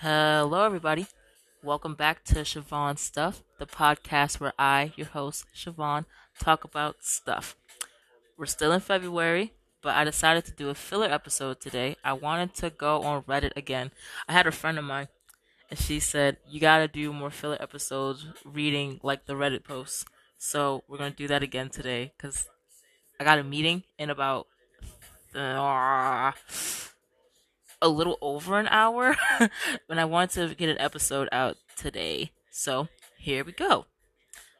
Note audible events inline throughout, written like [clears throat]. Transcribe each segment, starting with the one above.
Hello, everybody. Welcome back to Siobhan Stuff, the podcast where I, your host, Siobhan, talk about stuff. We're still in February, but I decided to do a filler episode today. I wanted to go on Reddit again. I had a friend of mine, and she said, You gotta do more filler episodes reading like the Reddit posts. So we're gonna do that again today because I got a meeting in about. Uh, a little over an hour, [laughs] and I wanted to get an episode out today. So here we go.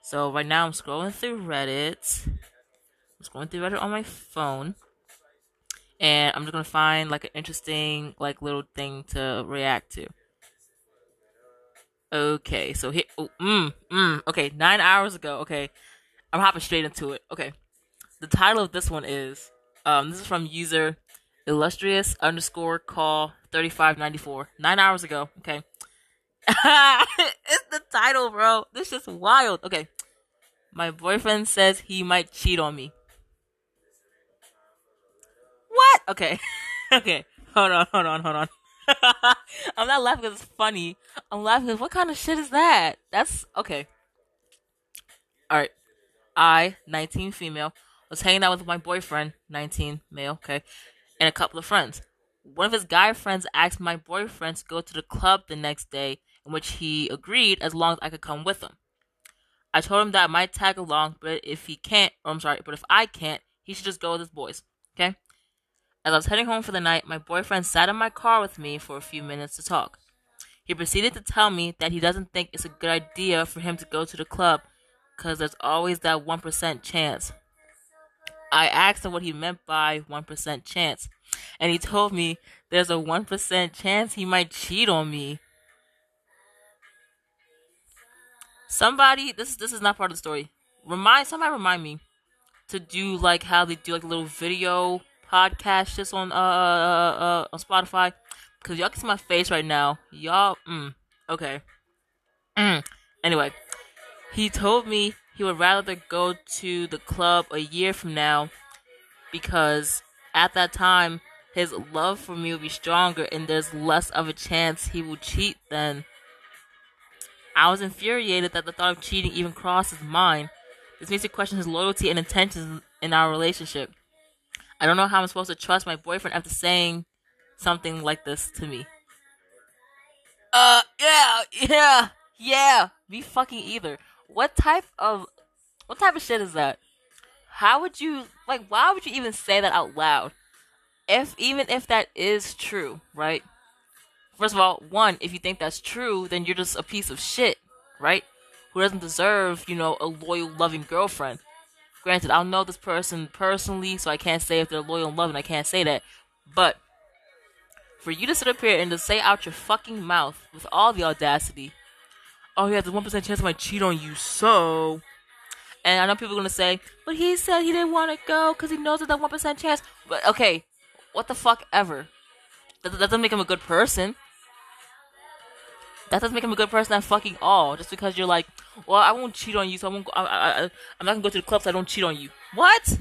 So right now I'm scrolling through Reddit. I'm scrolling through Reddit on my phone, and I'm just gonna find like an interesting like little thing to react to. Okay, so here, oh, mm, mm, okay, nine hours ago. Okay, I'm hopping straight into it. Okay, the title of this one is, um, this is from user illustrious underscore call 3594 nine hours ago okay? [laughs] It's the title bro. This is wild. Okay. My boyfriend says he might cheat on me. What? Okay. [laughs] Okay. Hold on hold on hold on. [laughs] I'm not laughing because it's funny. I'm laughing because what kind of shit is that? That's okay. All right i 19 female was hanging out with my boyfriend 19 male okay and a couple of friends. One of his guy friends asked my boyfriend to go to the club the next day, in which he agreed as long as I could come with him. I told him that I might tag along, but if he can't, or I'm sorry, but if I can't, he should just go with his boys. Okay? As I was heading home for the night, my boyfriend sat in my car with me for a few minutes to talk. He proceeded to tell me that he doesn't think it's a good idea for him to go to the club because there's always that 1% chance. I asked him what he meant by 1% chance, and he told me there's a 1% chance he might cheat on me. Somebody, this this is not part of the story. Remind somebody remind me to do like how they do like a little video podcast just on uh, uh, uh on Spotify because y'all can see my face right now. Y'all, mm, okay. Mm. Anyway, he told me he would rather go to the club a year from now because at that time his love for me will be stronger and there's less of a chance he will cheat then. I was infuriated that the thought of cheating even crossed his mind. This makes me question his loyalty and intentions in our relationship. I don't know how I'm supposed to trust my boyfriend after saying something like this to me. Uh, yeah, [laughs] yeah, yeah. Me fucking either what type of what type of shit is that? How would you like why would you even say that out loud? If even if that is true, right? First of all, one, if you think that's true, then you're just a piece of shit, right? Who doesn't deserve, you know, a loyal, loving girlfriend. Granted, I don't know this person personally, so I can't say if they're loyal and loving, I can't say that. But for you to sit up here and to say out your fucking mouth with all the audacity oh yeah, there's a one percent chance I might cheat on you. So, and I know people are gonna say, but he said he didn't want to go because he knows that one percent chance. But okay, what the fuck ever? That, that doesn't make him a good person. That doesn't make him a good person at fucking all. Just because you're like, well, I won't cheat on you, so I won't. Go, I, I, I, I'm not gonna go to the club so I don't cheat on you. What?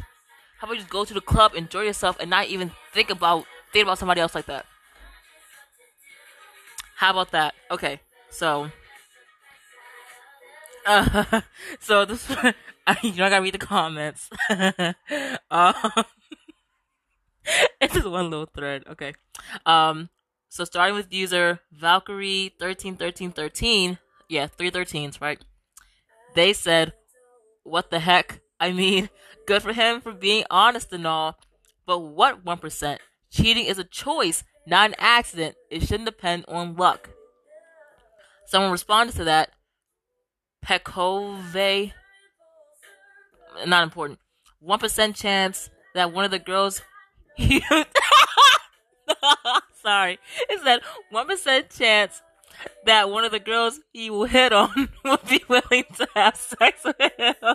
How about you just go to the club, enjoy yourself, and not even think about think about somebody else like that? How about that? Okay, so [laughs] so this, [laughs] you know, I gotta read the comments. [laughs] um, it's just one little thread. Okay. Um, so starting with user Valkyrie thirteen thirteen thirteen, yeah, three thirteens, right? They said, "What the heck? I mean, good for him for being honest and all, but what one percent? Cheating is a choice, not an accident. It shouldn't depend on luck." Someone responded to that Pekove. Not important. One percent chance that one of the girls. [laughs] Sorry, it said one percent chance that one of the girls he will hit on [laughs] will be willing to have sex with him. [laughs]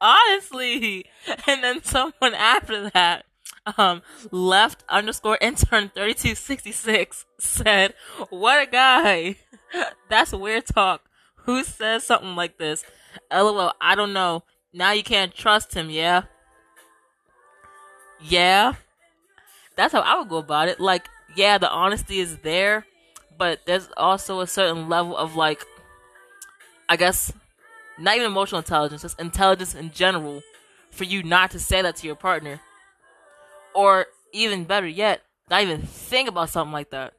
Honestly, and then someone after that um, left underscore intern 3266 said, What a guy. [laughs] That's weird talk. Who says something like this? LOL, I don't know. Now you can't trust him, yeah? Yeah? that's how I would go about it. Like, yeah, the honesty is there, but there's also a certain level of like, I guess, not even emotional intelligence, just intelligence in general, for you not to say that to your partner, or even better yet, not even think about something like that,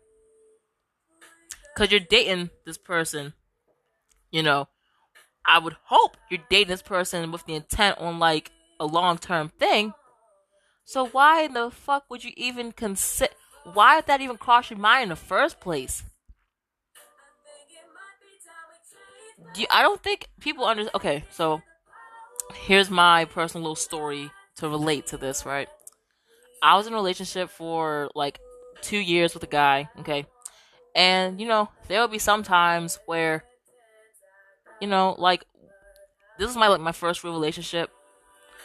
because you're dating this person, you know. I would hope you're dating this person with the intent on like a long term thing. So why in the fuck would you even consider? Why did that even cross your mind in the first place? Do you, I don't think people understand. Okay, so here's my personal little story to relate to this. Right, I was in a relationship for like two years with a guy. Okay, and you know there would be some times where you know like this is my like my first real relationship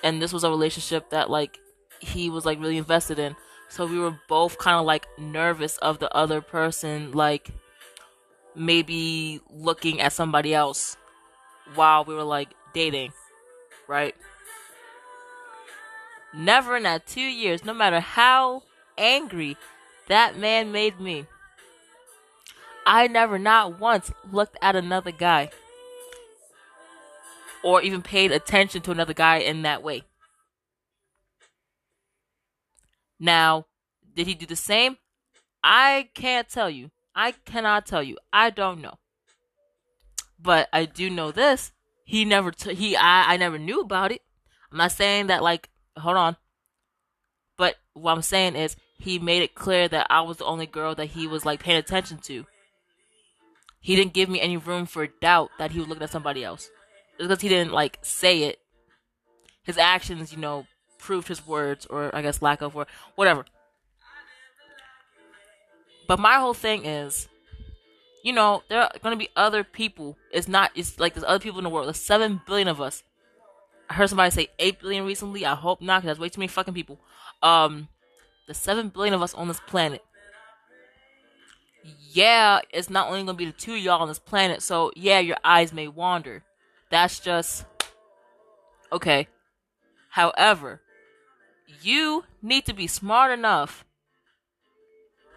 and this was a relationship that like he was like really invested in so we were both kind of like nervous of the other person like maybe looking at somebody else while we were like dating right never in that two years no matter how angry that man made me i never not once looked at another guy or even paid attention to another guy in that way. Now, did he do the same? I can't tell you. I cannot tell you. I don't know. But I do know this. He never t- he I I never knew about it. I'm not saying that like hold on. But what I'm saying is he made it clear that I was the only girl that he was like paying attention to. He didn't give me any room for doubt that he was looking at somebody else because he didn't like say it. His actions, you know, proved his words, or I guess lack of word, whatever. But my whole thing is, you know, there are going to be other people. It's not. It's like there's other people in the world. There's seven billion of us. I heard somebody say eight billion recently. I hope not, because that's way too many fucking people. Um, the seven billion of us on this planet. Yeah, it's not only gonna be the two y'all on this planet. So yeah, your eyes may wander. That's just okay. However, you need to be smart enough,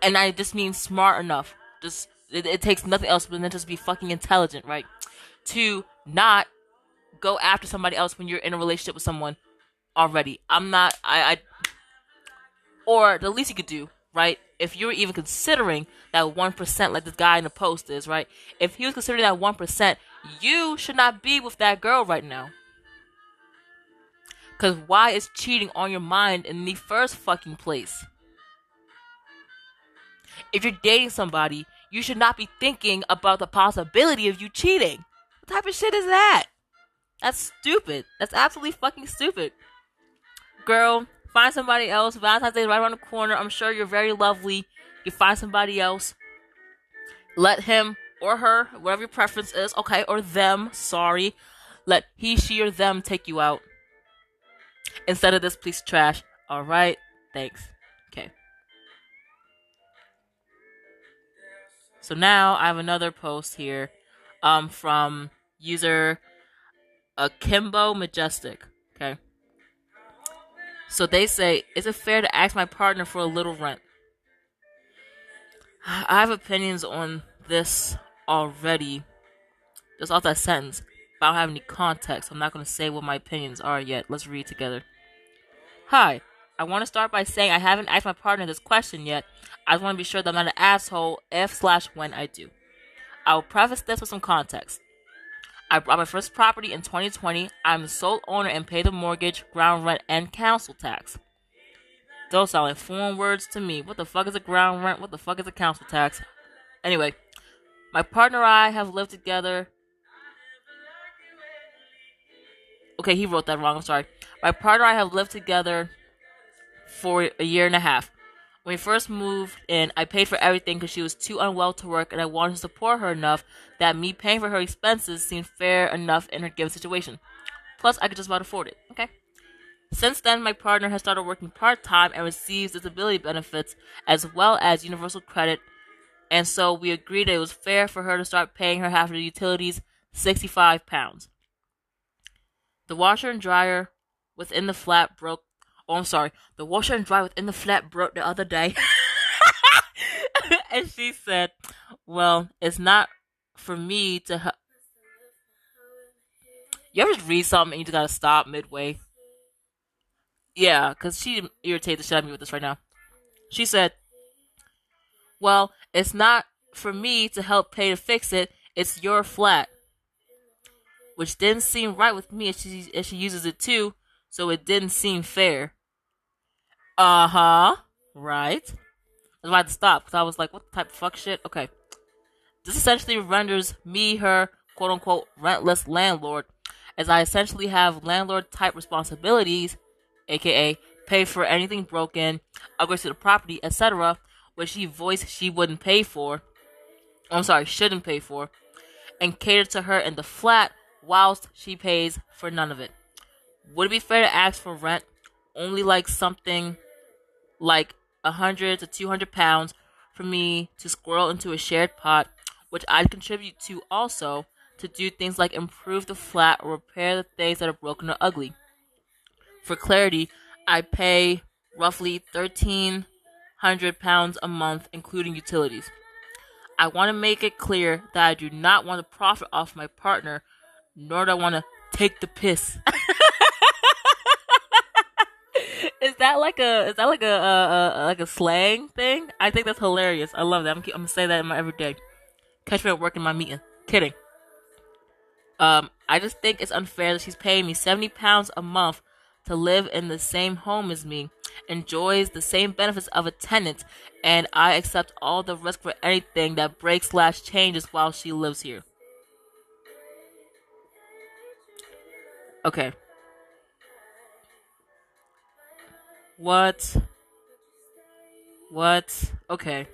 and I just mean smart enough. Just it, it takes nothing else but then just be fucking intelligent, right? To not go after somebody else when you're in a relationship with someone already. I'm not. I. I or the least you could do, right? If you're even considering that one percent, like this guy in the post is, right? If he was considering that one percent, you should not be with that girl right now. Because why is cheating on your mind in the first fucking place? If you're dating somebody, you should not be thinking about the possibility of you cheating. What type of shit is that? That's stupid. That's absolutely fucking stupid. Girl, find somebody else. Valentine's Day is right around the corner. I'm sure you're very lovely. You find somebody else. Let him or her, whatever your preference is, okay, or them, sorry. Let he, she, or them take you out. Instead of this piece of trash. Alright? Thanks. Okay. So now I have another post here um from user Akimbo Majestic. Okay. So they say, is it fair to ask my partner for a little rent? I have opinions on this already just off that sentence, but I don't have any context. I'm not going to say what my opinions are yet. Let's read together. Hi, I want to start by saying I haven't asked my partner this question yet. I just want to be sure that I'm not an asshole if slash when I do. I will preface this with some context. I bought my first property in 2020. I'm the sole owner and pay the mortgage, ground rent, and council tax. Those sound like foreign words to me. What the fuck is a ground rent? What the fuck is a council tax? Anyway, my partner and I have lived together. Okay, he wrote that wrong. I'm sorry. My partner and I have lived together for a year and a half. When we first moved in, I paid for everything because she was too unwell to work, and I wanted to support her enough that me paying for her expenses seemed fair enough in her given situation. Plus, I could just about afford it. Okay. Since then, my partner has started working part time and receives disability benefits as well as universal credit and so we agreed that it was fair for her to start paying her half of the utilities, 65 pounds. The washer and dryer within the flat broke Oh, I'm sorry. The washer and dryer within the flat broke the other day. [laughs] and she said, Well, it's not for me to. Ha- you ever read something and you just gotta stop midway? Yeah, because she irritated the shit out of me with this right now. She said, Well, it's not for me to help pay to fix it, it's your flat. Which didn't seem right with me as she, as she uses it too, so it didn't seem fair. Uh huh. Right. I had to stop because I was like, what type of fuck shit? Okay. This essentially renders me her quote unquote rentless landlord, as I essentially have landlord type responsibilities, aka pay for anything broken, upgrades to the property, etc., which she voiced she wouldn't pay for. I'm sorry, shouldn't pay for, and cater to her in the flat whilst she pays for none of it. Would it be fair to ask for rent only like something like 100 to 200 pounds for me to squirrel into a shared pot, which I'd contribute to also to do things like improve the flat or repair the things that are broken or ugly. For clarity, I pay roughly 1300 pounds a month including utilities. I want to make it clear that I do not want to profit off my partner, nor do I want to take the piss. [laughs] is that like a is that like a, a, a, like a slang thing? I think that's hilarious. I love that. I'm, I'm gonna say that in my everyday. Catch me at work in my meeting. Kidding. Um, I just think it's unfair that she's paying me seventy pounds a month to live in the same home as me, enjoys the same benefits of a tenant, and I accept all the risk for anything that breaks slash changes while she lives here. Okay. What? What? Okay.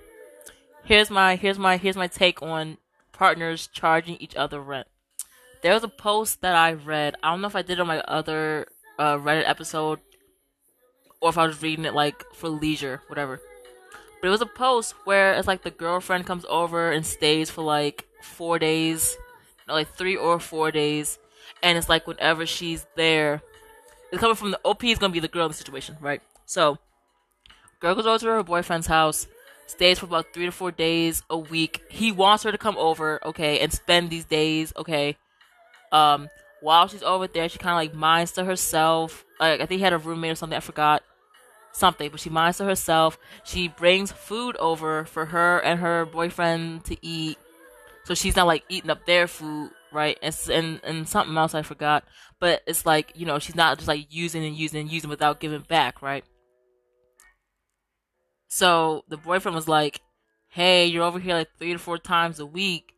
Here's my here's my here's my take on partners charging each other rent. There was a post that I read. I don't know if I did it on my other uh, Reddit episode or if I was reading it like for leisure, whatever. But it was a post where it's like the girlfriend comes over and stays for like four days, no, like three or four days, and it's like whenever she's there, it's coming from the OP is gonna be the girl in the situation, right? So, girl goes over to her boyfriend's house, stays for about three to four days a week. He wants her to come over, okay, and spend these days, okay. Um, while she's over there, she kind of like minds to herself. Like I think he had a roommate or something. I forgot something, but she minds to herself. She brings food over for her and her boyfriend to eat, so she's not like eating up their food, right? And and, and something else I forgot, but it's like you know she's not just like using and using and using without giving back, right? So the boyfriend was like, "Hey, you're over here like three to four times a week.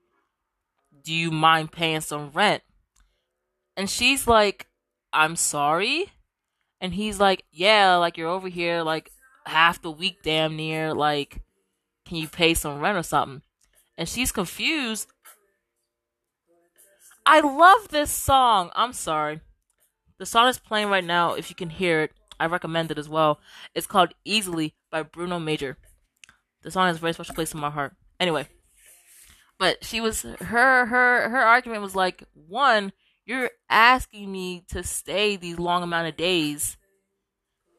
Do you mind paying some rent?" And she's like, I'm sorry. And he's like, Yeah, like you're over here like half the week damn near. Like, can you pay some rent or something? And she's confused. I love this song. I'm sorry. The song is playing right now. If you can hear it, I recommend it as well. It's called Easily by Bruno Major. The song has a very special place in my heart. Anyway, but she was her her her argument was like one you're asking me to stay these long amount of days.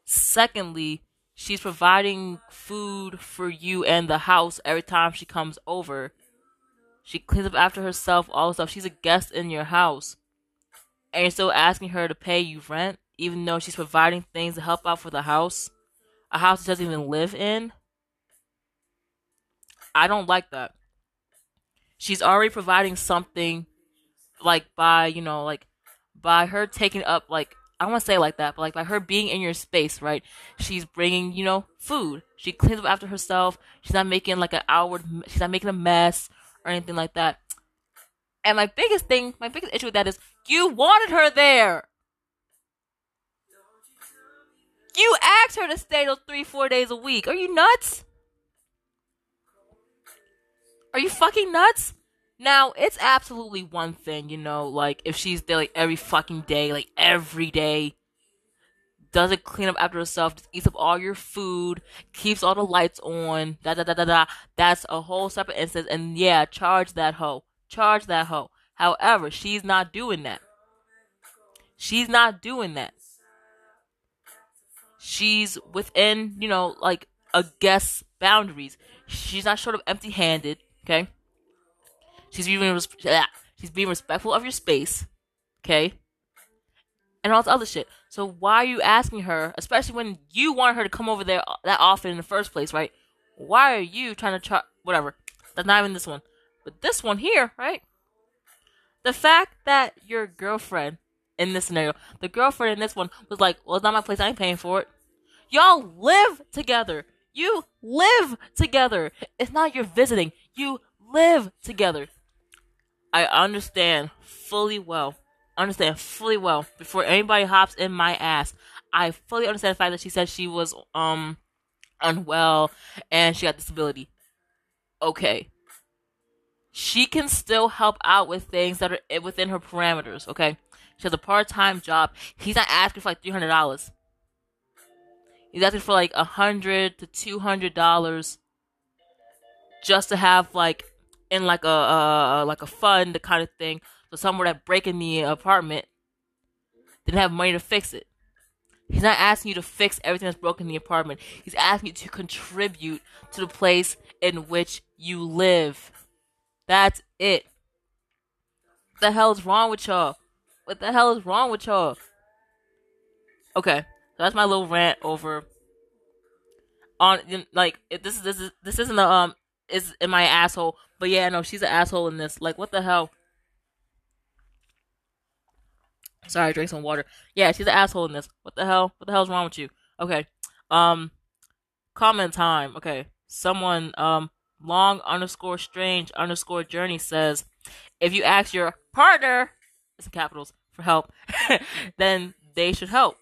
Secondly, she's providing food for you and the house every time she comes over. She cleans up after herself, all stuff. She's a guest in your house. And you're still asking her to pay you rent, even though she's providing things to help out for the house. A house she doesn't even live in. I don't like that. She's already providing something like by you know like by her taking up like I don't want to say like that, but like by her being in your space, right? She's bringing, you know, food. She cleans up after herself. She's not making like an outward. She's not making a mess or anything like that. And my biggest thing, my biggest issue with that is, you wanted her there. You asked her to stay those three, four days a week. Are you nuts? Are you fucking nuts? Now, it's absolutely one thing, you know, like if she's there like every fucking day, like every day, doesn't clean up after herself, just eats up all your food, keeps all the lights on, da da da da da. That's a whole separate instance, and yeah, charge that hoe. Charge that hoe. However, she's not doing that. She's not doing that. She's within, you know, like a guest's boundaries. She's not sort of empty handed, okay? She's being, res- she's being respectful of your space, okay? And all this other shit. So why are you asking her, especially when you want her to come over there uh, that often in the first place, right? Why are you trying to try, whatever. That's not even this one. But this one here, right? The fact that your girlfriend in this scenario, the girlfriend in this one was like, well, it's not my place. I ain't paying for it. Y'all live together. You live together. It's not you're visiting. You live together. I understand fully well. Understand fully well before anybody hops in my ass. I fully understand the fact that she said she was um unwell and she got disability. Okay. She can still help out with things that are within her parameters, okay? She has a part time job. He's not asking for like three hundred dollars. He's asking for like a hundred to two hundred dollars just to have like in like a uh, like a fund the kind of thing. So somewhere that break in the apartment didn't have money to fix it. He's not asking you to fix everything that's broken in the apartment. He's asking you to contribute to the place in which you live. That's it. What the hell is wrong with y'all? What the hell is wrong with y'all? Okay, so that's my little rant over on like this is this is this isn't a um is in my asshole, but yeah, no, she's an asshole in this. Like, what the hell? Sorry, drink some water. Yeah, she's an asshole in this. What the hell? What the hell's wrong with you? Okay. Um, comment time. Okay. Someone, um, long underscore strange underscore journey says, if you ask your partner, it's in capitals, for help, [laughs] then they should help.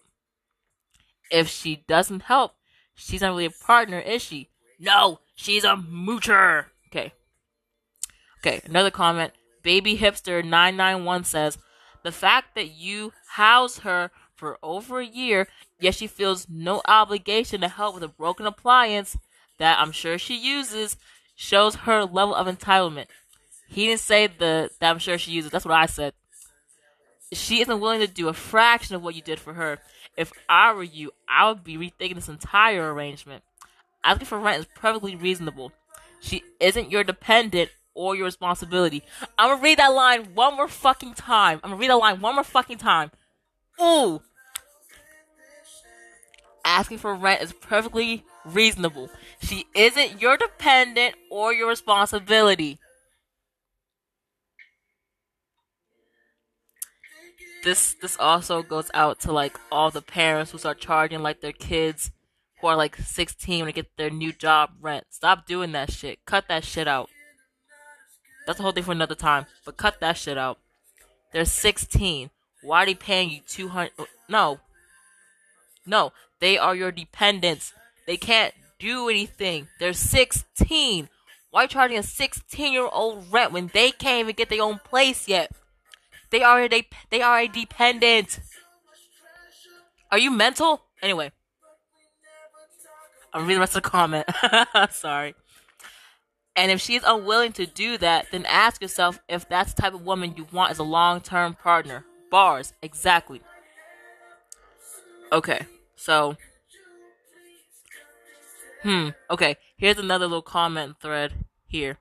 If she doesn't help, she's not really a partner, is she? No, she's a moocher. Okay. Okay, another comment. Baby hipster 991 says, the fact that you house her for over a year, yet she feels no obligation to help with a broken appliance that I'm sure she uses, shows her level of entitlement. He didn't say the that I'm sure she uses. That's what I said she isn't willing to do a fraction of what you did for her. If I were you, I would be rethinking this entire arrangement. Asking for rent is perfectly reasonable. She isn't your dependent or your responsibility. I'm gonna read that line one more fucking time. I'm gonna read that line one more fucking time. Ooh. Asking for rent is perfectly reasonable. She isn't your dependent or your responsibility. This this also goes out to like all the parents who start charging like their kids who are like 16 to get their new job rent. Stop doing that shit. Cut that shit out. That's a whole thing for another time. But cut that shit out. They're 16. Why are they paying you 200? Uh, no. No. They are your dependents. They can't do anything. They're 16. Why charging a 16 year old rent when they can't even get their own place yet? They are a they are a dependent. Are you mental? Anyway, I'm reading the rest of the comment. [laughs] Sorry. And if she's unwilling to do that, then ask yourself if that's the type of woman you want as a long term partner. Bars, exactly. Okay, so. Hmm, okay, here's another little comment thread here.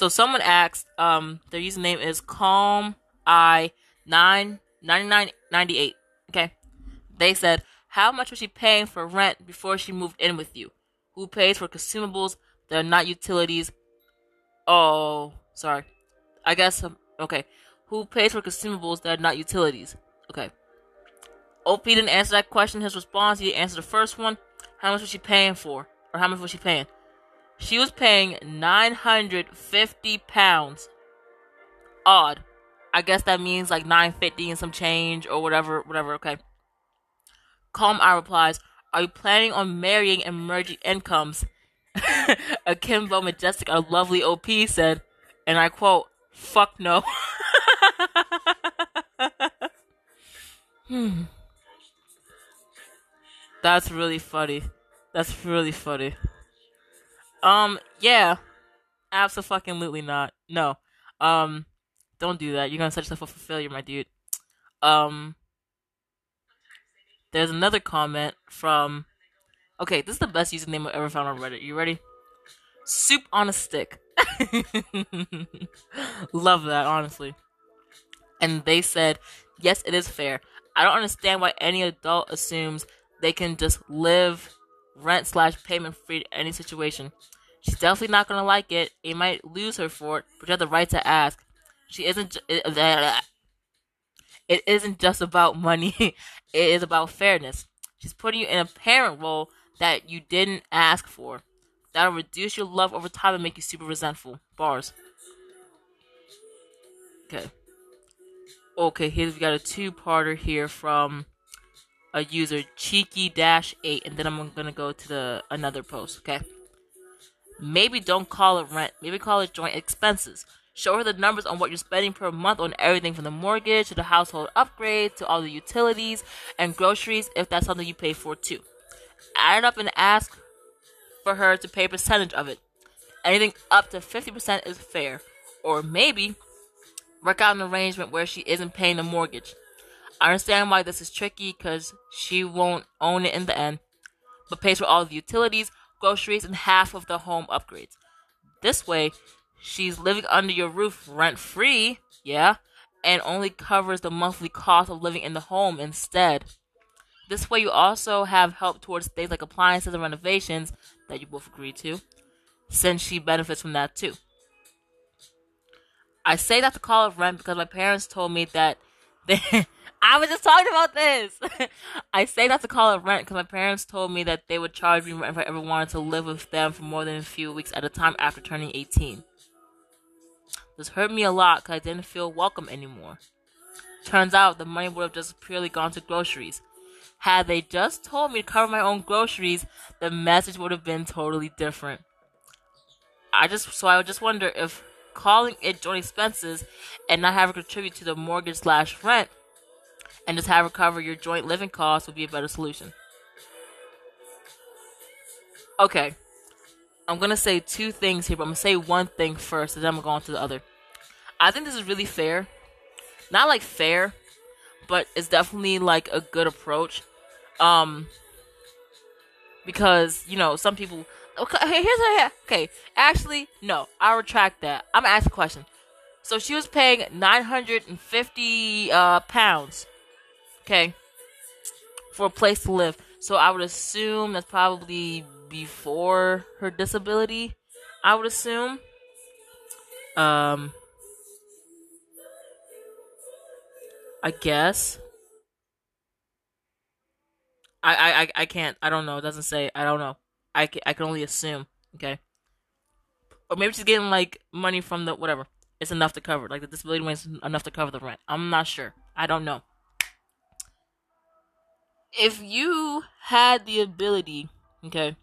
So someone asked, um, their username is calm i nine ninety nine ninety eight. Okay, they said, how much was she paying for rent before she moved in with you? Who pays for consumables that are not utilities? Oh, sorry. I guess um, okay. Who pays for consumables that are not utilities? Okay. OP didn't answer that question. His response, he answered the first one. How much was she paying for? Or how much was she paying? She was paying 950 pounds. Odd. I guess that means like 950 and some change or whatever, whatever, okay. Calm I replies, Are you planning on marrying and merging incomes? [laughs] Akimbo Majestic, a lovely OP said, and I quote, fuck no. [laughs] hmm. That's really funny. That's really funny. Um, yeah. Absolutely not. No. Um, don't do that. You're gonna set yourself up for failure, my dude. Um, there's another comment from. Okay, this is the best username I've ever found on Reddit. You ready? Soup on a stick. [laughs] Love that, honestly. And they said, yes, it is fair. I don't understand why any adult assumes they can just live rent slash payment free any situation. She's definitely not gonna like it. It might lose her for it, but you have the right to ask. She isn't. Uh, it isn't just about money. [laughs] it is about fairness. She's putting you in a parent role that you didn't ask for. That'll reduce your love over time and make you super resentful. Bars. Okay. Okay, here we got a two-parter here from a user cheeky dash eight, and then I'm gonna go to the another post. Okay. Maybe don't call it rent. Maybe call it joint expenses. Show her the numbers on what you're spending per month on everything from the mortgage to the household upgrade to all the utilities and groceries if that's something you pay for too. Add it up and ask for her to pay a percentage of it. Anything up to 50% is fair. Or maybe work out an arrangement where she isn't paying the mortgage. I understand why this is tricky because she won't own it in the end, but pays for all the utilities, groceries, and half of the home upgrades. This way, she's living under your roof rent free, yeah, and only covers the monthly cost of living in the home instead. This way, you also have help towards things like appliances and renovations that you both agree to, since she benefits from that too. I say that to call it rent because my parents told me that [laughs] they. I was just talking about this. [laughs] I say not to call it rent because my parents told me that they would charge me rent if I ever wanted to live with them for more than a few weeks at a time after turning 18. This hurt me a lot because I didn't feel welcome anymore. Turns out the money would have just purely gone to groceries. Had they just told me to cover my own groceries, the message would have been totally different. I just so I would just wonder if calling it joint expenses and not having to contribute to the mortgage slash rent and just have her cover your joint living costs would be a better solution. Okay. I'm gonna say two things here, but I'm gonna say one thing first, and then I'm gonna go on to the other. I think this is really fair. Not like fair, but it's definitely like a good approach. Um because, you know, some people okay here's okay. Actually, no, I retract that. I'm gonna ask a question. So she was paying nine hundred and fifty uh, pounds Okay. For a place to live. So I would assume that's probably before her disability. I would assume. Um. I guess. I, I, I can't. I don't know. It doesn't say. I don't know. I can, I can only assume. Okay. Or maybe she's getting like money from the whatever. It's enough to cover. Like the disability money is enough to cover the rent. I'm not sure. I don't know if you had the ability, okay,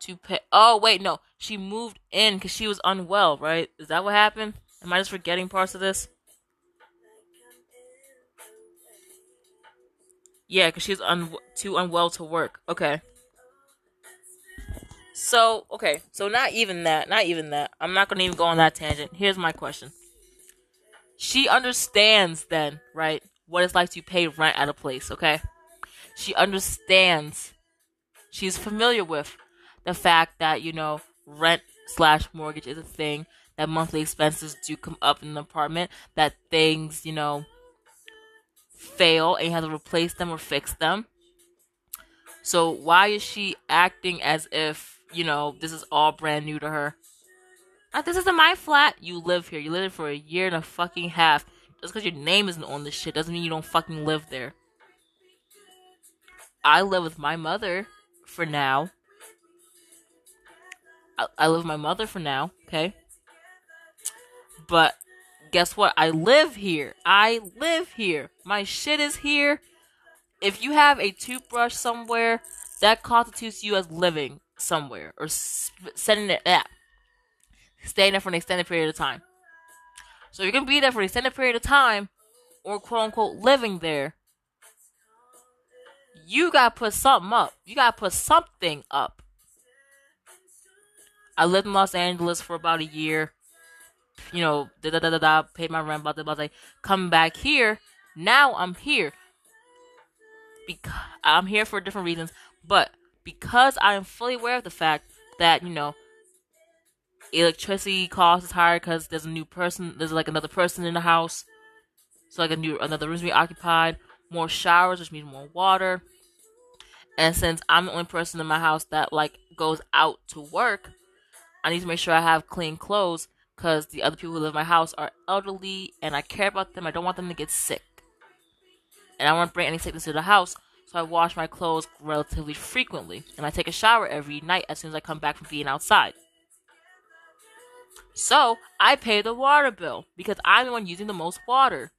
to pay. Oh wait, no, she moved in because she was unwell, right? Is that what happened? Am I just forgetting parts of this? Yeah, because she's un- too unwell to work. Okay. So, okay. So, not even that. Not even that. I'm not going to even go on that tangent. Here's my question. She understands then, right? What it's like to pay rent at a place, okay? She understands, she's familiar with the fact that, you know, rent slash mortgage is a thing, that monthly expenses do come up in an apartment, that things, you know, fail and you have to replace them or fix them. So why is she acting as if, you know, this is all brand new to her? this isn't my flat. You live here. You live here for a year and a fucking half just because your name isn't on this shit doesn't mean you don't fucking live there. I live with my mother for now. I, I live with my mother for now, okay? But guess what? I live here. I live here. My shit is here. If you have a toothbrush somewhere, that constitutes you as living somewhere or sending it, yeah, staying there for an extended period of time. So you can be there for an extended period of time, or quote unquote living there. You gotta put something up. You gotta put something up. I lived in Los Angeles for about a year. You know, da da da da da. Paid my rent, blah blah blah. Come back here. Now I'm here. because I'm here for different reasons, but because I am fully aware of the fact that you know electricity cost is higher because there's a new person, there's like another person in the house, so like a new another room's being occupied, more showers, which means more water. And since I'm the only person in my house that like goes out to work, I need to make sure I have clean clothes because the other people who live in my house are elderly and I care about them. I don't want them to get sick. And I to bring any sickness to the house, so I wash my clothes relatively frequently. And I take a shower every night as soon as I come back from being outside. So I pay the water bill because I'm the one using the most water.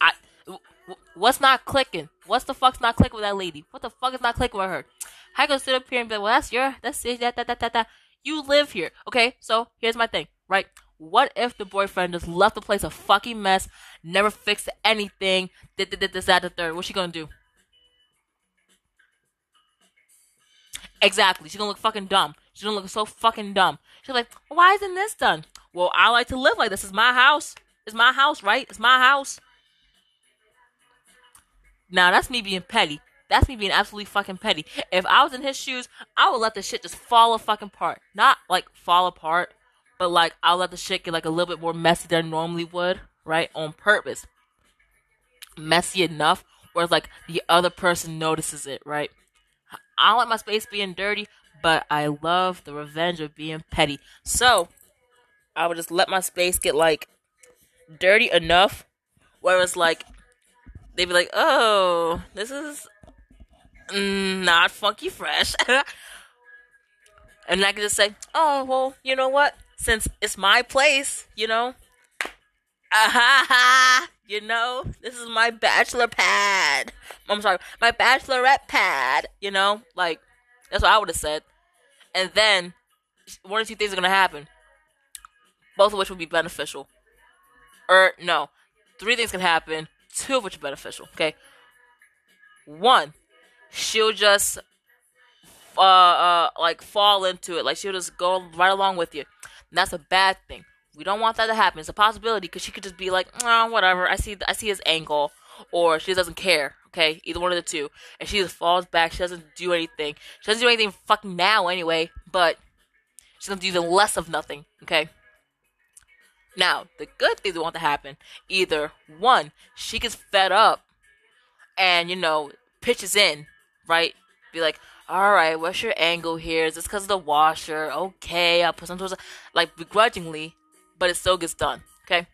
I what's not clicking? What's the fuck's not clicking with that lady? What the fuck is not clicking with her? How can sit up here and be like, well, that's your, that's it, that, that, that, that, that. You live here, okay? So here's my thing, right? What if the boyfriend just left the place a fucking mess, never fixed anything, did, did, did this, that, the third? What's she gonna do? Exactly. She's gonna look fucking dumb. She's gonna look so fucking dumb. She's like, why isn't this done? Well, I like to live like this. It's my house. It's my house, right? It's my house. Now that's me being petty. That's me being absolutely fucking petty. If I was in his shoes, I would let the shit just fall a fucking apart. Not like fall apart, but like I'll let the shit get like a little bit more messy than I normally would, right? On purpose. Messy enough where like the other person notices it, right? I don't like my space being dirty, but I love the revenge of being petty. So I would just let my space get like dirty enough where it's like they'd be like, "Oh, this is not funky fresh," [laughs] and I could just say, "Oh, well, you know what? Since it's my place, you know, [laughs] you know, this is my bachelor pad. I'm sorry, my bachelorette pad. You know, like that's what I would have said. And then one or two things are gonna happen, both of which will be beneficial. Or no, three things can happen two of which are beneficial. Okay, one, she'll just uh, uh like fall into it, like she'll just go right along with you. And that's a bad thing. We don't want that to happen. It's a possibility because she could just be like, oh, whatever. I see, I see his angle, or she doesn't care. Okay, either one of the two, and she just falls back. She doesn't do anything. She doesn't do anything fucking now anyway, but she's gonna do even less of nothing. Okay. Now, the good things that want to happen either one, she gets fed up and, you know, pitches in, right? Be like, all right, what's your angle here? Is this because of the washer? Okay, I'll put some towards, like, begrudgingly, but it still gets done, okay?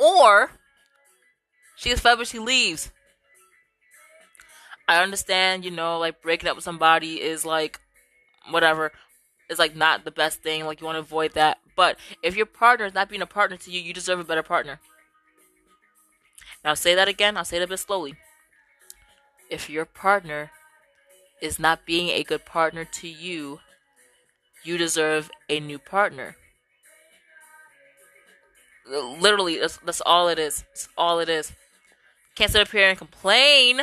Or she gets fed up and she leaves. I understand, you know, like breaking up with somebody is like whatever, is like not the best thing. Like you want to avoid that. But if your partner is not being a partner to you, you deserve a better partner. Now, say that again. I'll say it a bit slowly. If your partner is not being a good partner to you, you deserve a new partner. Literally, that's, that's all it is. That's all it is. Can't sit up here and complain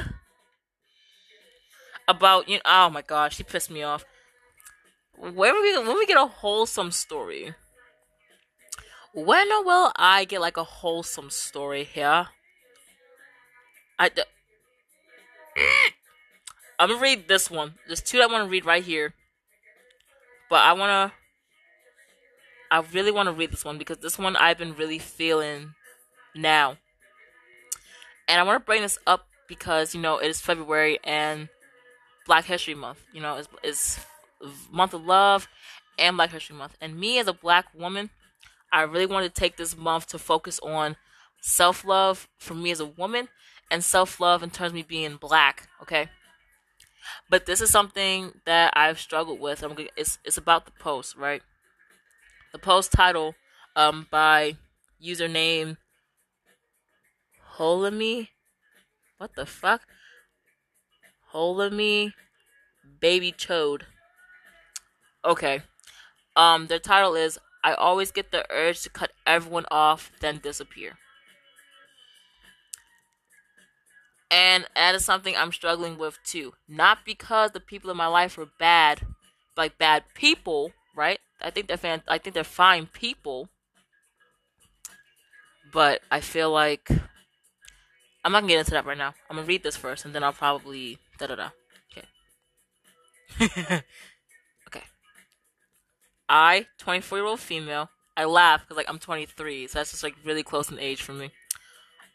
about you. Know, oh my gosh, she pissed me off. When we when we get a wholesome story, when will I get like a wholesome story here? I. D- [clears throat] I'm gonna read this one. There's two I want to read right here, but I wanna. I really want to read this one because this one I've been really feeling now, and I want to bring this up because you know it is February and Black History Month. You know, is is month of love and Black History Month, and me as a black woman I really wanted to take this month to focus on self love for me as a woman and self love in terms of me being black, okay? But this is something that I've struggled with. I'm gonna, it's it's about the post, right? The post title um by username Holamy. What the fuck? Holamy Baby Chode. Okay. Um, their title is I always get the urge to cut everyone off, then disappear. And that is something I'm struggling with too. Not because the people in my life are bad, like bad people, right? I think they're fan- I think they're fine people. But I feel like I'm not gonna get into that right now. I'm gonna read this first, and then I'll probably da da da. Okay. [laughs] okay. I, 24 year old female. I laugh because like I'm 23, so that's just like really close in age for me.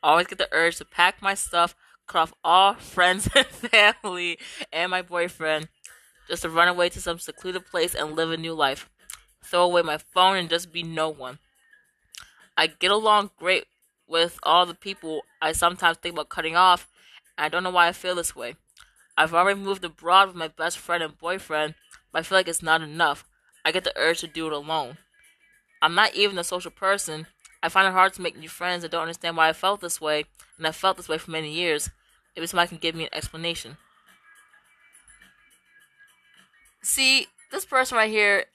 Always get the urge to pack my stuff, cut off all friends [laughs] and family, and my boyfriend, just to run away to some secluded place and live a new life. Throw away my phone and just be no one. I get along great with all the people I sometimes think about cutting off, and I don't know why I feel this way. I've already moved abroad with my best friend and boyfriend, but I feel like it's not enough. I get the urge to do it alone. I'm not even a social person. I find it hard to make new friends. I don't understand why I felt this way, and I felt this way for many years. Maybe somebody can give me an explanation. See, this person right here,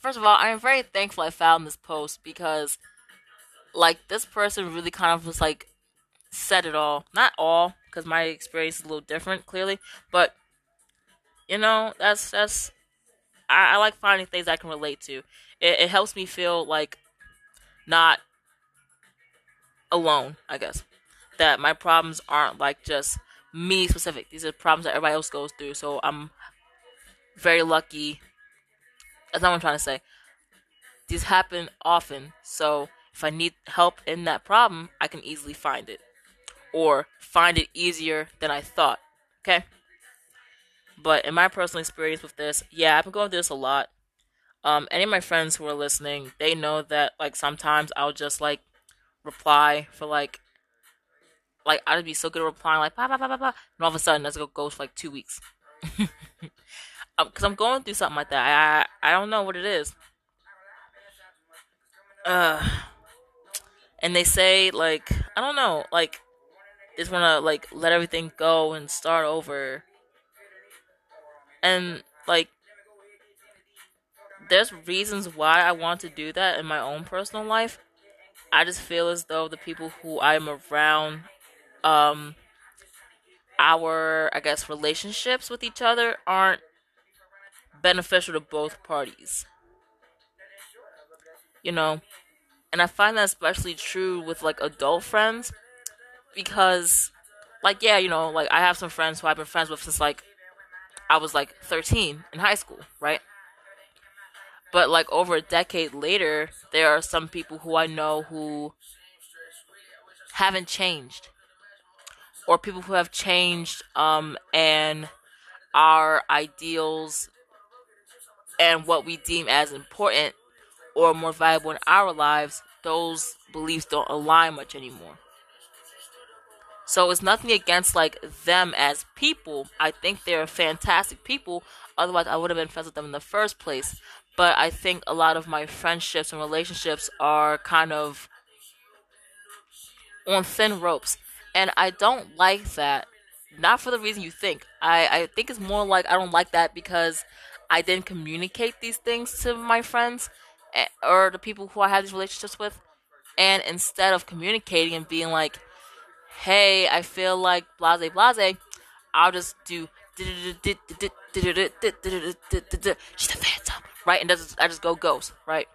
first of all, I am very thankful I found this post because, like, this person really kind of was like, said it all. Not all, because my experience is a little different, clearly, but, you know, that's, that's, I, I like finding things I can relate to. It, it helps me feel like not alone, I guess. That my problems aren't like just me specific. These are problems that everybody else goes through. So I'm very lucky. That's not what I'm trying to say. These happen often. So if I need help in that problem, I can easily find it. Or find it easier than I thought. Okay? But in my personal experience with this, yeah, I've been going through this a lot. Um, any of my friends who are listening, they know that like sometimes I'll just like reply for like like I'd be so good at replying like blah blah blah blah blah, and all of a sudden that's gonna go for like two weeks. Because [laughs] um, I'm going through something like that. I, I I don't know what it is. Uh, and they say like I don't know like they just wanna like let everything go and start over. And like there's reasons why I want to do that in my own personal life. I just feel as though the people who I'm around, um, our, I guess, relationships with each other aren't beneficial to both parties. You know? And I find that especially true with, like, adult friends. Because, like, yeah, you know, like, I have some friends who I've been friends with since, like, I was, like, 13 in high school, right? But like over a decade later, there are some people who I know who haven't changed, or people who have changed, um, and our ideals and what we deem as important or more valuable in our lives, those beliefs don't align much anymore. So it's nothing against like them as people. I think they're fantastic people. Otherwise, I would have been friends with them in the first place but I think a lot of my friendships and relationships are kind of on thin ropes. And I don't like that. Not for the reason you think. I, I think it's more like I don't like that because I didn't communicate these things to my friends or the people who I have these relationships with. And instead of communicating and being like, hey, I feel like blase blase, I'll just do she's the phantom right? And I just go ghost, right?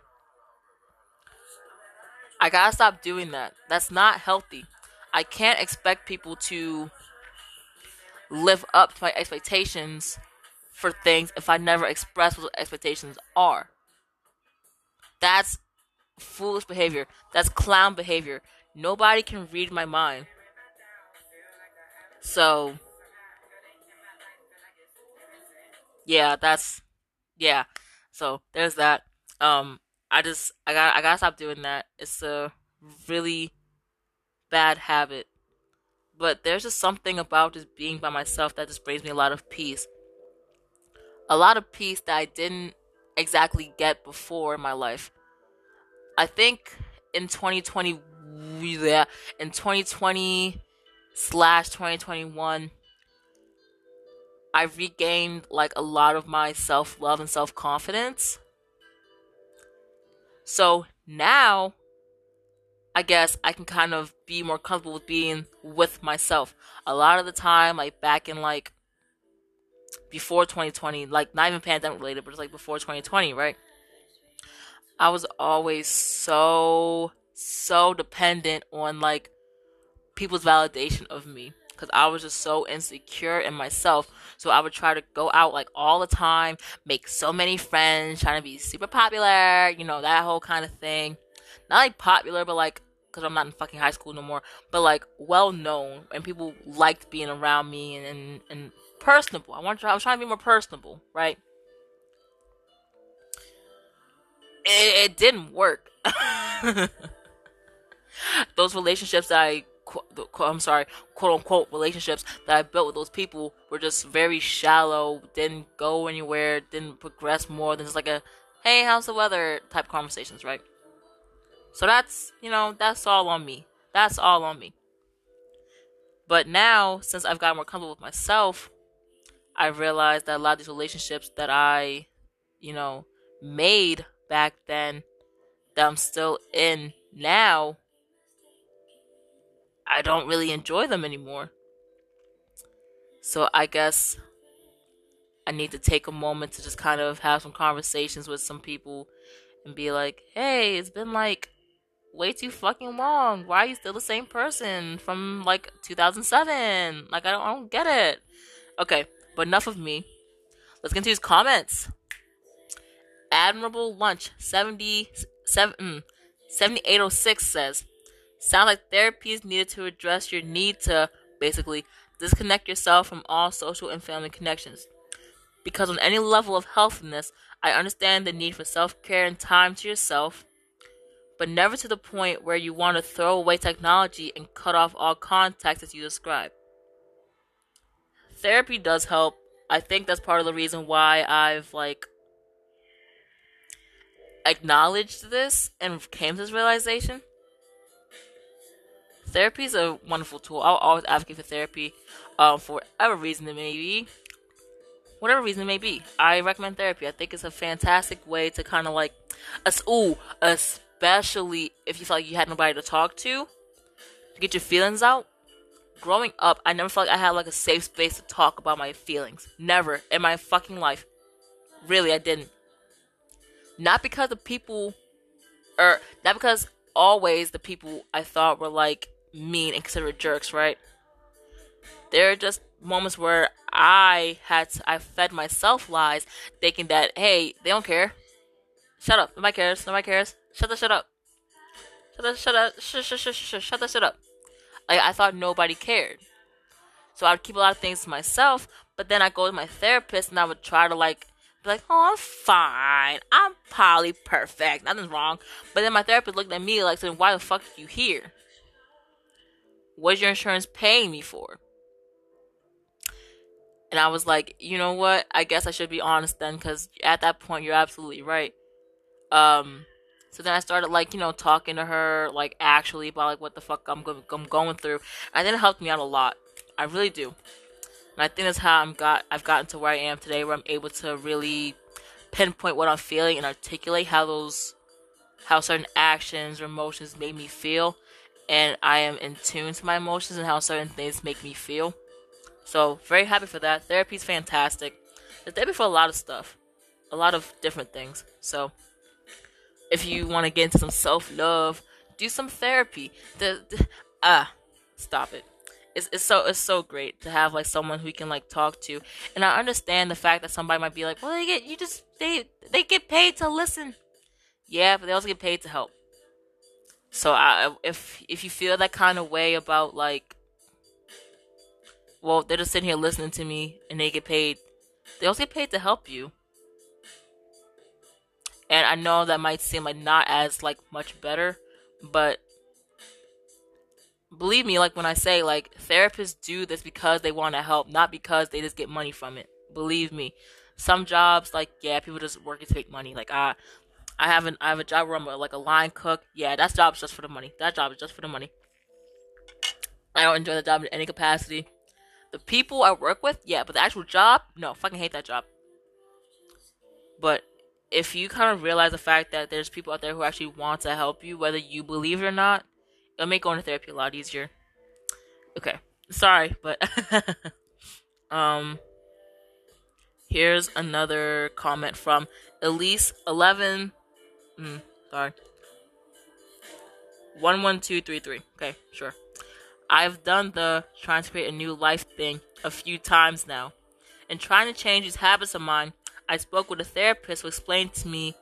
I gotta stop doing that. That's not healthy. I can't expect people to live up to my expectations for things if I never express what expectations are. That's foolish behavior. That's clown behavior. Nobody can read my mind. So, yeah, that's yeah. So there's that. Um, I just I got I gotta stop doing that. It's a really bad habit. But there's just something about just being by myself that just brings me a lot of peace. A lot of peace that I didn't exactly get before in my life. I think in 2020, yeah, in 2020 slash 2021, I regained like a lot of my self love and self confidence. So now, I guess I can kind of be more comfortable with being with myself. A lot of the time, like back in like before 2020, like not even pandemic related, but it's like before 2020, right? I was always so, so dependent on like people's validation of me because I was just so insecure in myself. So I would try to go out like all the time, make so many friends, trying to be super popular, you know, that whole kind of thing. Not like popular, but like, because I'm not in fucking high school no more, but like well known and people liked being around me and, and, and personable. I want to, I was trying to be more personable, right? It, it didn't work. [laughs] Those relationships that I I'm sorry, quote unquote relationships that I built with those people were just very shallow, didn't go anywhere, didn't progress more than just like a, hey, how's the weather type conversations, right? So that's, you know, that's all on me. That's all on me. But now, since I've gotten more comfortable with myself, I realized that a lot of these relationships that I, you know, made back then, that I'm still in now, I don't really enjoy them anymore. So I guess I need to take a moment to just kind of have some conversations with some people and be like, hey, it's been like way too fucking long. Why are you still the same person from like 2007? Like, I don't, I don't get it. Okay, but enough of me. Let's get into these comments. Admirable Lunch 77, mm, 7806 says, Sound like therapy is needed to address your need to basically disconnect yourself from all social and family connections. Because on any level of healthiness, I understand the need for self care and time to yourself, but never to the point where you want to throw away technology and cut off all contact as you describe. Therapy does help. I think that's part of the reason why I've like acknowledged this and came to this realization therapy is a wonderful tool. I'll always advocate for therapy um, for whatever reason it may be. Whatever reason it may be. I recommend therapy. I think it's a fantastic way to kind of like, us, ooh, especially if you feel like you had nobody to talk to, to get your feelings out. Growing up, I never felt like I had like a safe space to talk about my feelings. Never in my fucking life. Really, I didn't. Not because the people, or not because always the people I thought were like mean and considered jerks, right? There are just moments where I had to, I fed myself lies, thinking that hey, they don't care. Shut up. Nobody cares. Nobody cares. Shut the shut up. Shut the shut up. Shut shut shut shut shut the shut up. Like I thought nobody cared. So I'd keep a lot of things to myself, but then I go to my therapist and I would try to like be like, oh, I'm fine. I'm probably perfect. Nothing's wrong. But then my therapist looked at me like, saying, why the fuck are you here? What's your insurance paying me for? And I was like, you know what? I guess I should be honest then, because at that point, you're absolutely right. Um, so then I started like, you know, talking to her like actually about like what the fuck I'm, go- I'm going through. And then it helped me out a lot. I really do. And I think that's how I'm got I've gotten to where I am today, where I'm able to really pinpoint what I'm feeling and articulate how those how certain actions or emotions made me feel and I am in tune to my emotions and how certain things make me feel. So very happy for that. Therapy is fantastic. It's therapy for a lot of stuff, a lot of different things. So if you want to get into some self love, do some therapy. The, the ah, stop it. It's, it's so it's so great to have like someone who you can like talk to, and I understand the fact that somebody might be like, well, they get you just they they get paid to listen. Yeah, but they also get paid to help. So I, if if you feel that kind of way about like, well, they're just sitting here listening to me and they get paid. They also get paid to help you. And I know that might seem like not as like much better, but believe me, like when I say like therapists do this because they want to help, not because they just get money from it. Believe me, some jobs like yeah, people just working to make money. Like I, I have an I have a job where I'm like a line cook. Yeah, that job's just for the money. That job is just for the money. I don't enjoy the job in any capacity. The people I work with, yeah, but the actual job, no, fucking hate that job. But if you kind of realize the fact that there's people out there who actually want to help you, whether you believe it or not, it'll make going to therapy a lot easier. Okay, sorry, but [laughs] um, here's another comment from Elise eleven Mm, sorry. 11233. Okay, sure. I've done the trying to create a new life thing a few times now. And trying to change these habits of mine, I spoke with a therapist who explained to me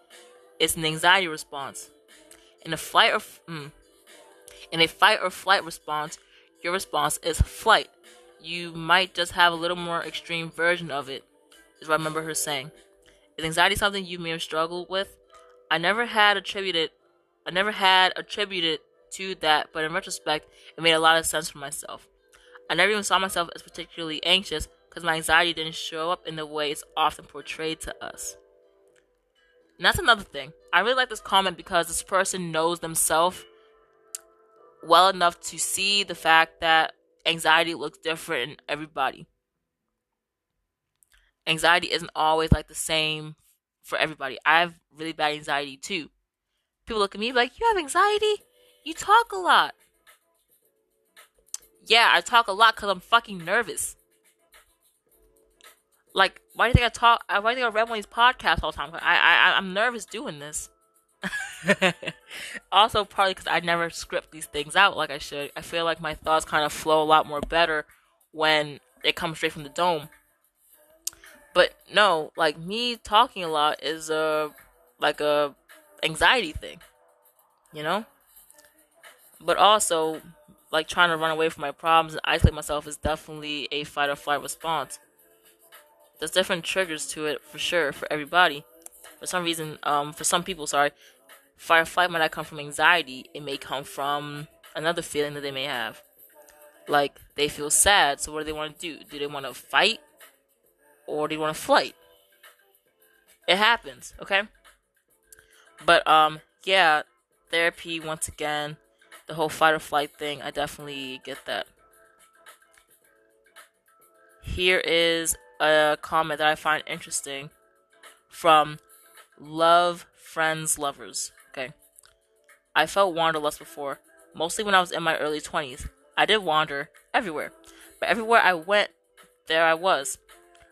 it's an anxiety response. In a flight or mm, in a fight or flight response, your response is flight. You might just have a little more extreme version of it, is what I remember her saying. Is anxiety something you may have struggled with? I never had attributed I never had attributed to that, but in retrospect, it made a lot of sense for myself. I never even saw myself as particularly anxious because my anxiety didn't show up in the way it's often portrayed to us. And that's another thing. I really like this comment because this person knows themselves well enough to see the fact that anxiety looks different in everybody. Anxiety isn't always like the same for everybody. I have really bad anxiety too. People look at me like, You have anxiety? You talk a lot. Yeah, I talk a lot because I'm fucking nervous. Like, why do you think I talk? Uh, why do you think I of these podcasts all the time? I, I, I'm nervous doing this. [laughs] also, probably because I never script these things out like I should. I feel like my thoughts kind of flow a lot more better when they come straight from the dome. But no, like me talking a lot is a like a anxiety thing, you know. But also, like trying to run away from my problems and isolate myself is definitely a fight or flight response there's different triggers to it for sure for everybody. For some reason, um, for some people, sorry, fight or flight might not come from anxiety. It may come from another feeling that they may have. Like they feel sad, so what do they want to do? Do they want to fight, or do they want to flight? It happens, okay. But um, yeah, therapy once again, the whole fight or flight thing. I definitely get that. Here is a comment that I find interesting from Love Friends Lovers. Okay. I felt wanderlust before, mostly when I was in my early 20s. I did wander everywhere, but everywhere I went, there I was.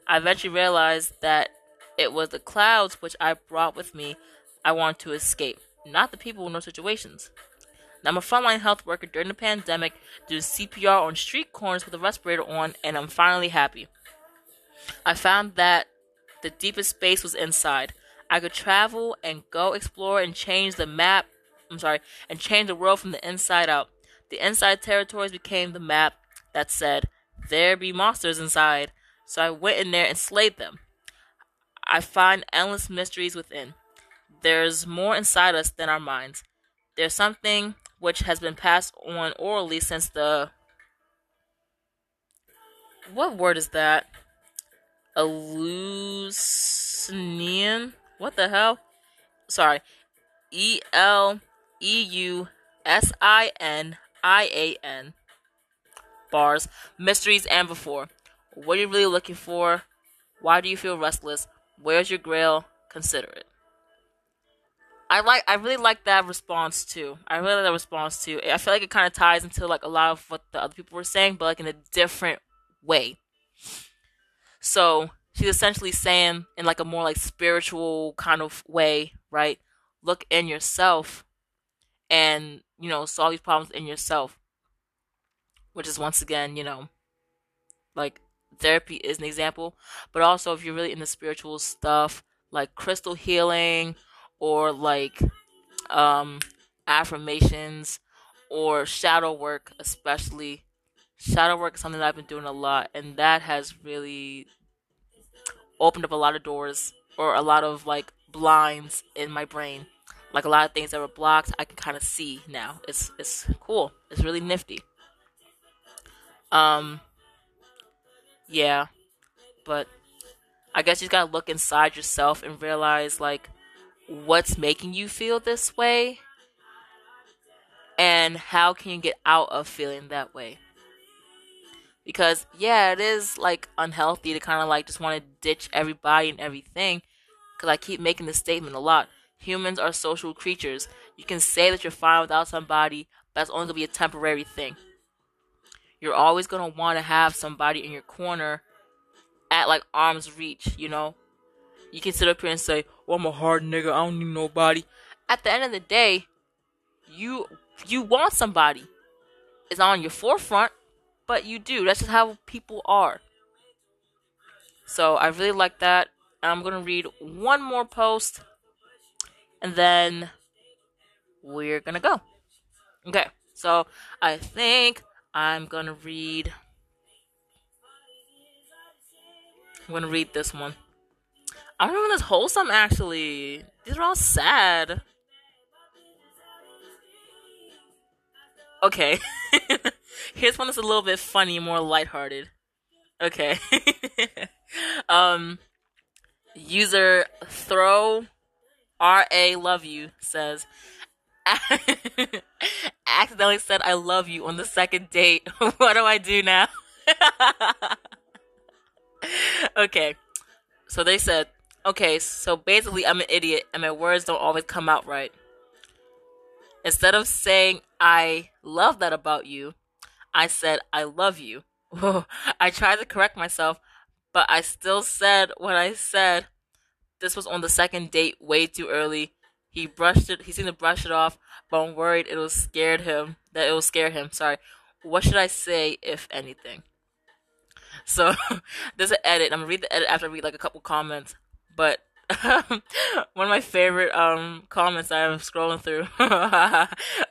I eventually realized that it was the clouds which I brought with me I wanted to escape, not the people nor situations. Now, I'm a frontline health worker during the pandemic, doing CPR on street corners with a respirator on, and I'm finally happy. I found that the deepest space was inside. I could travel and go explore and change the map. I'm sorry, and change the world from the inside out. The inside territories became the map that said, There be monsters inside. So I went in there and slayed them. I find endless mysteries within. There's more inside us than our minds. There's something which has been passed on orally since the. What word is that? Eleusinian. What the hell? Sorry. E L E U S I N I A N. Bars, mysteries, and before. What are you really looking for? Why do you feel restless? Where's your grail? Consider it. I like. I really like that response too. I really like that response too. I feel like it kind of ties into like a lot of what the other people were saying, but like in a different way. So she's essentially saying in like a more like spiritual kind of way, right? Look in yourself and, you know, solve these problems in yourself. Which is once again, you know, like therapy is an example, but also if you're really into spiritual stuff like crystal healing or like um affirmations or shadow work especially shadow work is something that I've been doing a lot, and that has really opened up a lot of doors or a lot of like blinds in my brain. Like a lot of things that were blocked, I can kind of see now. It's it's cool. It's really nifty. Um, yeah, but I guess you gotta look inside yourself and realize like what's making you feel this way and how can you get out of feeling that way because yeah it is like unhealthy to kind of like just want to ditch everybody and everything because i keep making this statement a lot. Humans are social creatures. You can say that you're fine without somebody but that's only to be a temporary thing. You're always going to want to have somebody in your corner at like arm's reach you know? You can sit up here and say well i'm a hard nigga i don't need nobody. At the end of the day you you want somebody. Is on your forefront, but you do. That's just how people are. So I really like that. I'm going to read one more post and then we're going to go. Okay. So I think I'm going to read I'm going to read this one. I don't know when this wholesome actually. These are all sad. Okay. [laughs] Here's one that's a little bit funny, more lighthearted. Okay. [laughs] um user throw R A love you says [laughs] accidentally said I love you on the second date. what do I do now? okay. So they said, okay, so basically I'm an idiot and my words don't always come out right. Instead of saying I love that about you, I said I love you. [laughs] I tried to correct myself, but I still said what I said. This was on the second date way too early. He brushed it. He seemed to brush it off, but I'm worried it will scared him. That it will scare him. Sorry. What should I say, if anything? So [laughs] there's an edit. I'm gonna read the edit after I read like a couple comments. But [laughs] one of my favorite um comments I'm scrolling through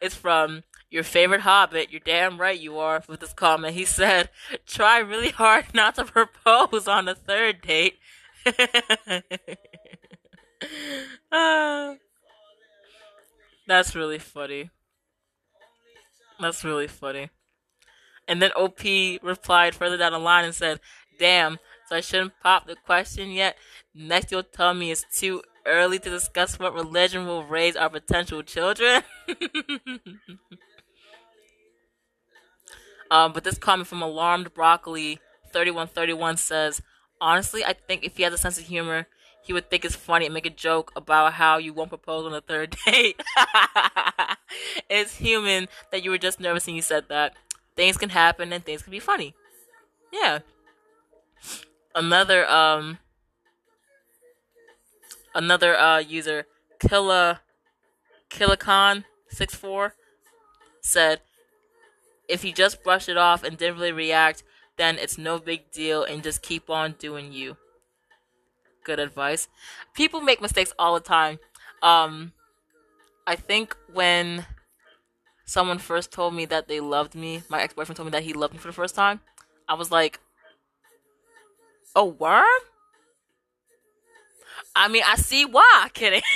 it's from your favorite hobbit. You're damn right you are with this comment. He said, "Try really hard [laughs] not to propose on the third date." uh, [laughs] that's really funny. That's really funny. And then OP replied further down the line and said, Damn, so I shouldn't pop the question yet. Next, you'll tell me it's too early to discuss what religion will raise our potential children. [laughs] um, but this comment from Alarmed Broccoli 3131 says, Honestly, I think if he has a sense of humor, he would think it's funny and make a joke about how you won't propose on the third [laughs] date. [laughs] it's human that you were just nervous and you said that things can happen and things can be funny. Yeah. Another um another uh user Killa Killacon six four said if you just brush it off and didn't really react, then it's no big deal and just keep on doing you. Good advice. People make mistakes all the time. Um I think when someone first told me that they loved me, my ex boyfriend told me that he loved me for the first time, I was like, a worm? I mean, I see why. Kidding. [laughs]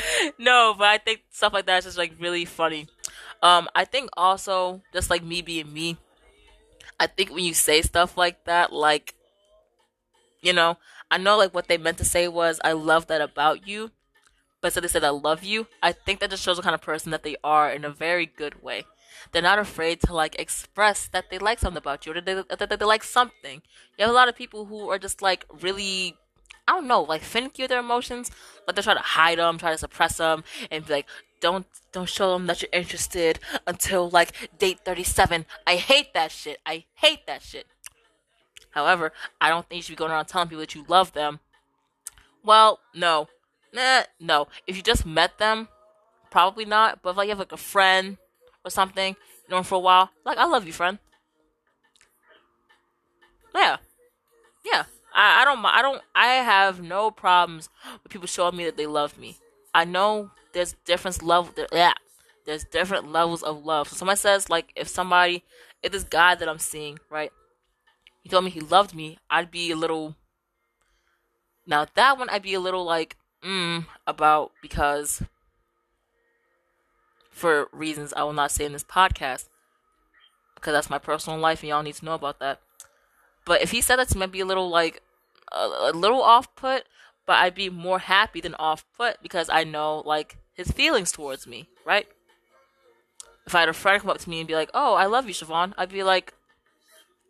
[laughs] no, but I think stuff like that is just like really funny. Um, I think also just like me being me, I think when you say stuff like that, like, you know, I know like what they meant to say was, I love that about you but so they said I love you. I think that just shows the kind of person that they are in a very good way. They're not afraid to like express that they like something about you or that they, that they, they like something. You have a lot of people who are just like really I don't know, like finicky with their emotions, but they try to hide them, try to suppress them, and be like, don't don't show them that you're interested until like date 37. I hate that shit. I hate that shit. However, I don't think you should be going around telling people that you love them. Well, no, Nah, no. If you just met them, probably not. But if like you have like a friend or something, you know for a while, like I love you, friend. Yeah, yeah. I, I don't I don't I have no problems with people showing me that they love me. I know there's different level there, yeah. There's different levels of love. So somebody says like if somebody if this guy that I'm seeing, right? He told me he loved me, I'd be a little now that one I'd be a little like mm about because for reasons I will not say in this podcast because that's my personal life and y'all need to know about that. But if he said that to me, I'd be a little like a, a little off put, but I'd be more happy than off put because I know like his feelings towards me, right? If I had a friend come up to me and be like, "Oh, I love you, Siobhan," I'd be like,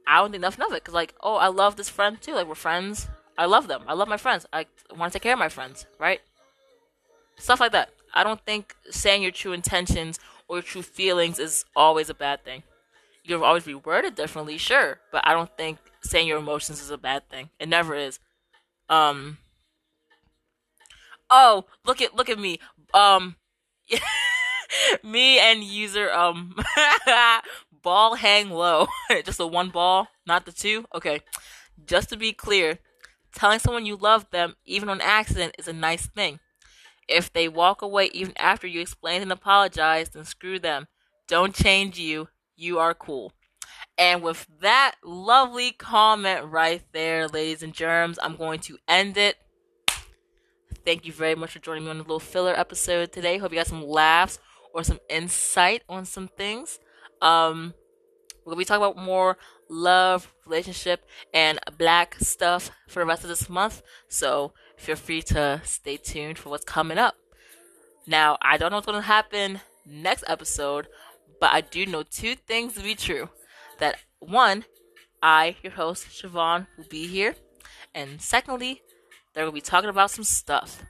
"I don't think nothing of it," because like, "Oh, I love this friend too. Like we're friends. I love them. I love my friends. I want to take care of my friends, right? Stuff like that. I don't think saying your true intentions or your true feelings is always a bad thing. You can always be worded differently, sure, but I don't think saying your emotions is a bad thing. It never is. Um. Oh, look at look at me. Um. [laughs] me and user um [laughs] ball hang low. [laughs] Just the one ball, not the two. Okay. Just to be clear, telling someone you love them, even on accident, is a nice thing. If they walk away even after you explain and apologize, then screw them. Don't change you. You are cool. And with that lovely comment right there, ladies and germs, I'm going to end it. Thank you very much for joining me on a little filler episode today. Hope you got some laughs or some insight on some things. Um, we're gonna be talking about more love, relationship, and black stuff for the rest of this month. So feel free to stay tuned for what's coming up. Now, I don't know what's gonna happen next episode, but I do know two things to be true. That one, I, your host, Siobhan, will be here. And secondly, they're gonna be talking about some stuff.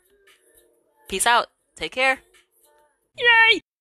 Peace out. Take care. Yay!